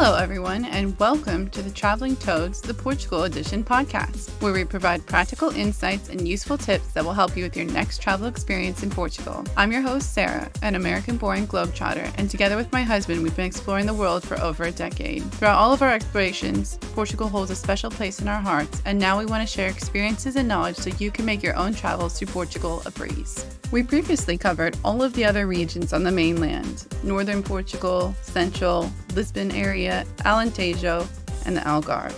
Hello, everyone, and welcome to the Traveling Toads, the Portugal Edition podcast, where we provide practical insights and useful tips that will help you with your next travel experience in Portugal. I'm your host, Sarah, an American born globetrotter, and together with my husband, we've been exploring the world for over a decade. Throughout all of our explorations, Portugal holds a special place in our hearts, and now we want to share experiences and knowledge so you can make your own travels through Portugal a breeze. We previously covered all of the other regions on the mainland northern Portugal, central, Lisbon area, Alentejo, and the Algarve.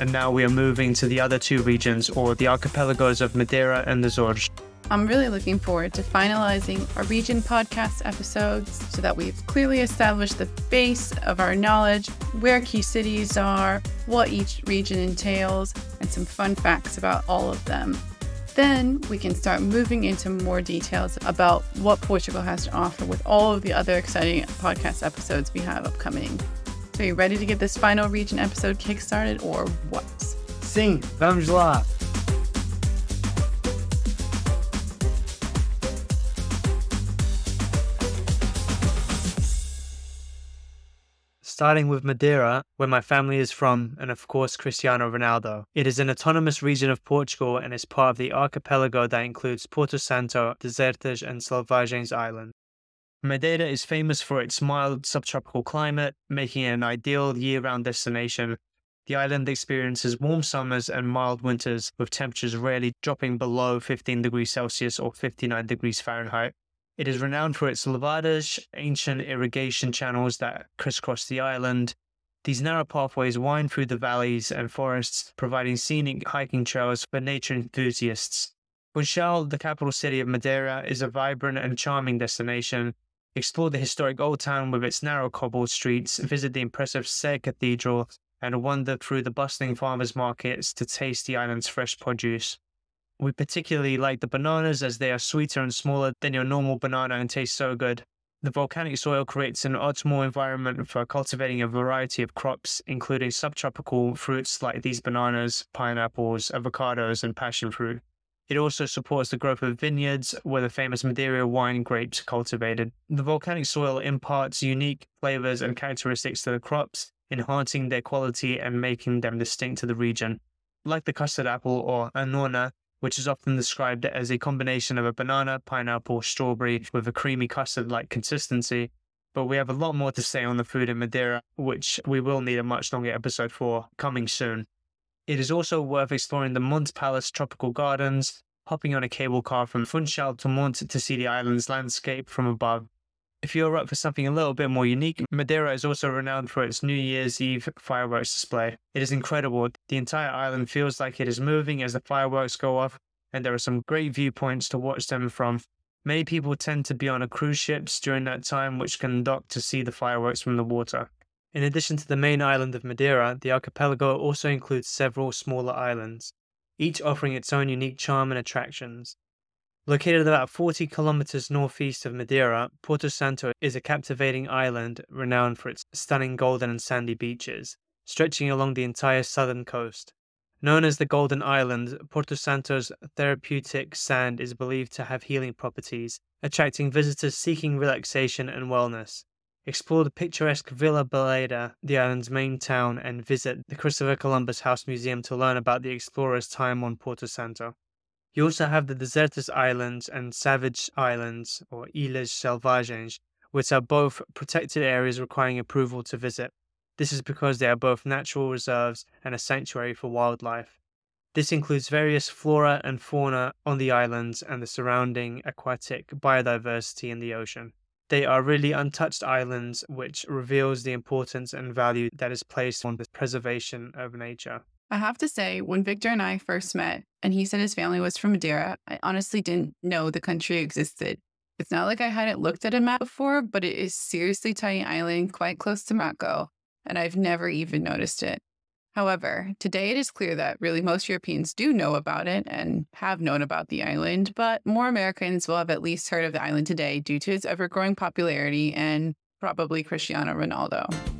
And now we are moving to the other two regions, or the archipelagos of Madeira and the Azores. I'm really looking forward to finalizing our region podcast episodes so that we've clearly established the base of our knowledge, where key cities are, what each region entails, and some fun facts about all of them. Then we can start moving into more details about what Portugal has to offer with all of the other exciting podcast episodes we have upcoming. So, are you ready to get this final region episode kickstarted or what? Sim, vamos lá! Starting with Madeira, where my family is from, and of course Cristiano Ronaldo. It is an autonomous region of Portugal and is part of the archipelago that includes Porto Santo, Desertas, and Selvagens Island. Madeira is famous for its mild subtropical climate, making it an ideal year round destination. The island experiences warm summers and mild winters, with temperatures rarely dropping below 15 degrees Celsius or 59 degrees Fahrenheit. It is renowned for its levadas, ancient irrigation channels that crisscross the island. These narrow pathways wind through the valleys and forests, providing scenic hiking trails for nature enthusiasts. Funchal, the capital city of Madeira, is a vibrant and charming destination. Explore the historic old town with its narrow cobbled streets, visit the impressive Sé Cathedral, and wander through the bustling farmers' markets to taste the island's fresh produce. We particularly like the bananas as they are sweeter and smaller than your normal banana and taste so good. The volcanic soil creates an optimal environment for cultivating a variety of crops, including subtropical fruits like these bananas, pineapples, avocados, and passion fruit. It also supports the growth of vineyards where the famous Madeira wine grapes are cultivated. The volcanic soil imparts unique flavors and characteristics to the crops, enhancing their quality and making them distinct to the region. Like the custard apple or annona, which is often described as a combination of a banana, pineapple, strawberry with a creamy custard like consistency. But we have a lot more to say on the food in Madeira, which we will need a much longer episode for coming soon. It is also worth exploring the Monte Palace tropical gardens, hopping on a cable car from Funchal to Monte to see the island's landscape from above, if you're up for something a little bit more unique, Madeira is also renowned for its New Year's Eve fireworks display. It is incredible. The entire island feels like it is moving as the fireworks go off, and there are some great viewpoints to watch them from. Many people tend to be on a cruise ships during that time, which can dock to see the fireworks from the water. In addition to the main island of Madeira, the archipelago also includes several smaller islands, each offering its own unique charm and attractions. Located about 40 kilometers northeast of Madeira, Porto Santo is a captivating island renowned for its stunning golden and sandy beaches, stretching along the entire southern coast. Known as the Golden Island, Porto Santo's therapeutic sand is believed to have healing properties, attracting visitors seeking relaxation and wellness. Explore the picturesque Vila Baleira, the island's main town, and visit the Christopher Columbus House Museum to learn about the explorer's time on Porto Santo. You also have the Desertas Islands and Savage Islands, or Ilhas Selvagens, which are both protected areas requiring approval to visit. This is because they are both natural reserves and a sanctuary for wildlife. This includes various flora and fauna on the islands and the surrounding aquatic biodiversity in the ocean. They are really untouched islands, which reveals the importance and value that is placed on the preservation of nature. I have to say, when Victor and I first met, and he said his family was from Madeira, I honestly didn't know the country existed. It's not like I hadn't looked at a map before, but it is seriously tiny island quite close to Morocco, and I've never even noticed it. However, today it is clear that really most Europeans do know about it and have known about the island, but more Americans will have at least heard of the island today due to its ever growing popularity and probably Cristiano Ronaldo.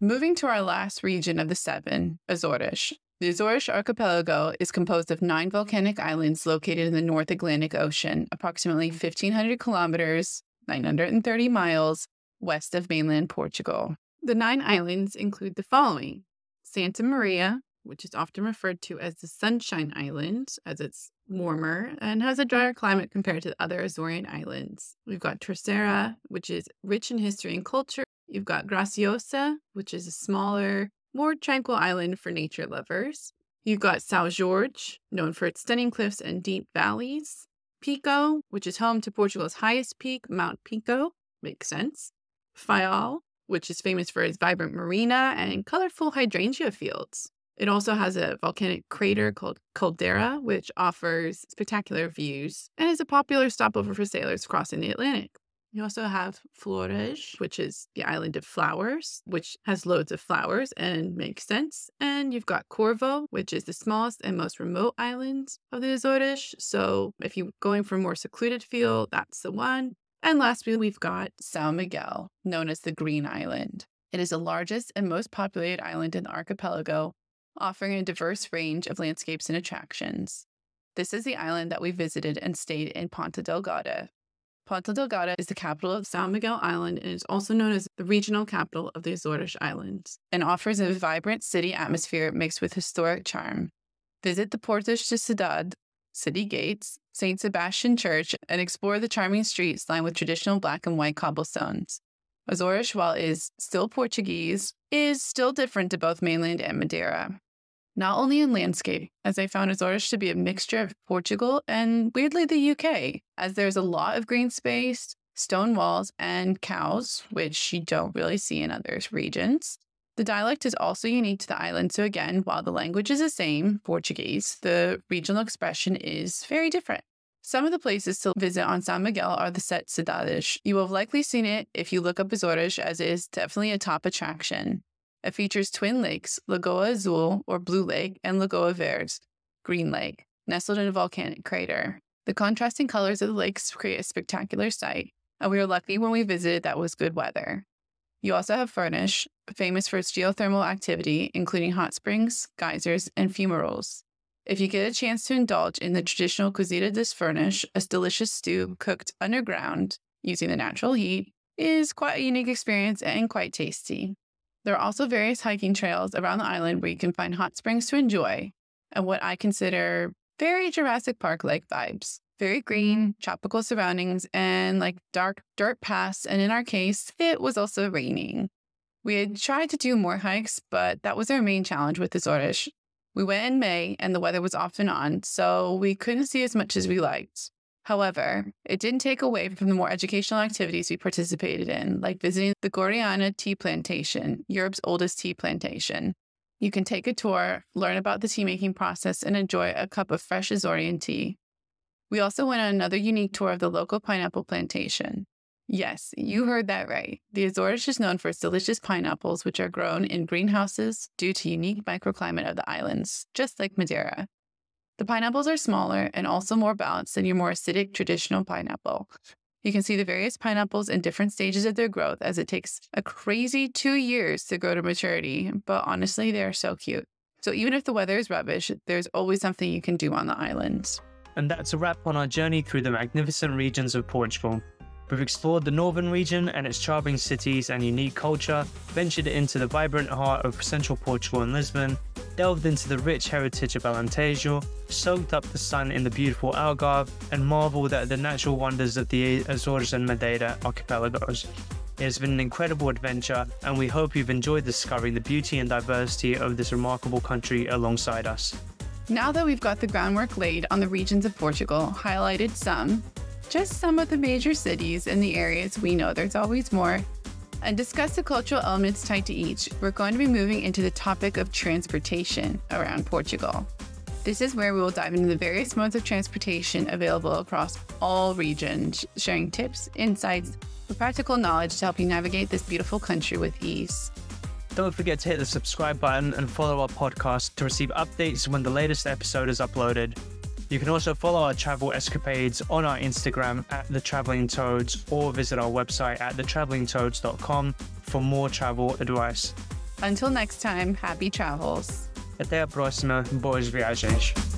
Moving to our last region of the seven, Azores. The Azores archipelago is composed of nine volcanic islands located in the North Atlantic Ocean, approximately 1,500 kilometers, 930 miles west of mainland Portugal. The nine islands include the following Santa Maria, which is often referred to as the Sunshine Island, as it's warmer and has a drier climate compared to the other Azorean islands. We've got Terceira, which is rich in history and culture. You've got Graciosa, which is a smaller, more tranquil island for nature lovers. You've got São Jorge, known for its stunning cliffs and deep valleys. Pico, which is home to Portugal's highest peak, Mount Pico. Makes sense. Faial, which is famous for its vibrant marina and colorful hydrangea fields. It also has a volcanic crater called Caldera, which offers spectacular views and is a popular stopover for sailors crossing the Atlantic. You also have Flores, which is the island of flowers, which has loads of flowers and makes sense. And you've got Corvo, which is the smallest and most remote island of the Azores. So if you're going for a more secluded feel, that's the one. And lastly, we've got Sao Miguel, known as the Green Island. It is the largest and most populated island in the archipelago, offering a diverse range of landscapes and attractions. This is the island that we visited and stayed in Ponta Delgada. Ponta Delgada is the capital of São Miguel Island and is also known as the regional capital of the Azores Islands and offers a vibrant city atmosphere mixed with historic charm. Visit the Portas de Cidade, city gates, St. Sebastian Church, and explore the charming streets lined with traditional black and white cobblestones. Azores, while is still Portuguese, is still different to both mainland and Madeira not only in landscape, as I found Azores to be a mixture of Portugal and weirdly the UK, as there's a lot of green space, stone walls, and cows, which you don't really see in other regions. The dialect is also unique to the island, so again, while the language is the same, Portuguese, the regional expression is very different. Some of the places to visit on San Miguel are the Sete Cidades. You will have likely seen it if you look up Azores, as it is definitely a top attraction. It features twin lakes, Lagoa Azul, or Blue Lake, and Lagoa Verde, Green Lake, nestled in a volcanic crater. The contrasting colors of the lakes create a spectacular sight, and we were lucky when we visited that was good weather. You also have Furnas, famous for its geothermal activity, including hot springs, geysers, and fumaroles. If you get a chance to indulge in the traditional cozida de Furnas, a delicious stew cooked underground using the natural heat, is quite a unique experience and quite tasty. There are also various hiking trails around the island where you can find hot springs to enjoy and what I consider very Jurassic Park like vibes. Very green, mm-hmm. tropical surroundings, and like dark dirt paths. And in our case, it was also raining. We had tried to do more hikes, but that was our main challenge with the Azores. We went in May and the weather was off and on, so we couldn't see as much as we liked. However, it didn't take away from the more educational activities we participated in, like visiting the Gorreana tea plantation, Europe's oldest tea plantation. You can take a tour, learn about the tea making process, and enjoy a cup of fresh Azorean tea. We also went on another unique tour of the local pineapple plantation. Yes, you heard that right. The Azores is known for its delicious pineapples, which are grown in greenhouses due to unique microclimate of the islands, just like Madeira. The pineapples are smaller and also more balanced than your more acidic traditional pineapple. You can see the various pineapples in different stages of their growth as it takes a crazy two years to grow to maturity, but honestly, they are so cute. So even if the weather is rubbish, there's always something you can do on the islands. And that's a wrap on our journey through the magnificent regions of Portugal. We've explored the northern region and its charming cities and unique culture, ventured into the vibrant heart of central Portugal and Lisbon, delved into the rich heritage of Alentejo, soaked up the sun in the beautiful Algarve, and marveled at the natural wonders of the Azores and Madeira archipelagos. It has been an incredible adventure, and we hope you've enjoyed discovering the beauty and diversity of this remarkable country alongside us. Now that we've got the groundwork laid on the regions of Portugal, highlighted some, just some of the major cities and the areas we know there's always more, and discuss the cultural elements tied to each, we're going to be moving into the topic of transportation around Portugal. This is where we will dive into the various modes of transportation available across all regions, sharing tips, insights, and practical knowledge to help you navigate this beautiful country with ease. Don't forget to hit the subscribe button and follow our podcast to receive updates when the latest episode is uploaded. You can also follow our travel escapades on our Instagram at The Traveling Toads or visit our website at thetravelingtoads.com for more travel advice. Until next time, happy travels. Até a próxima, boas viagens!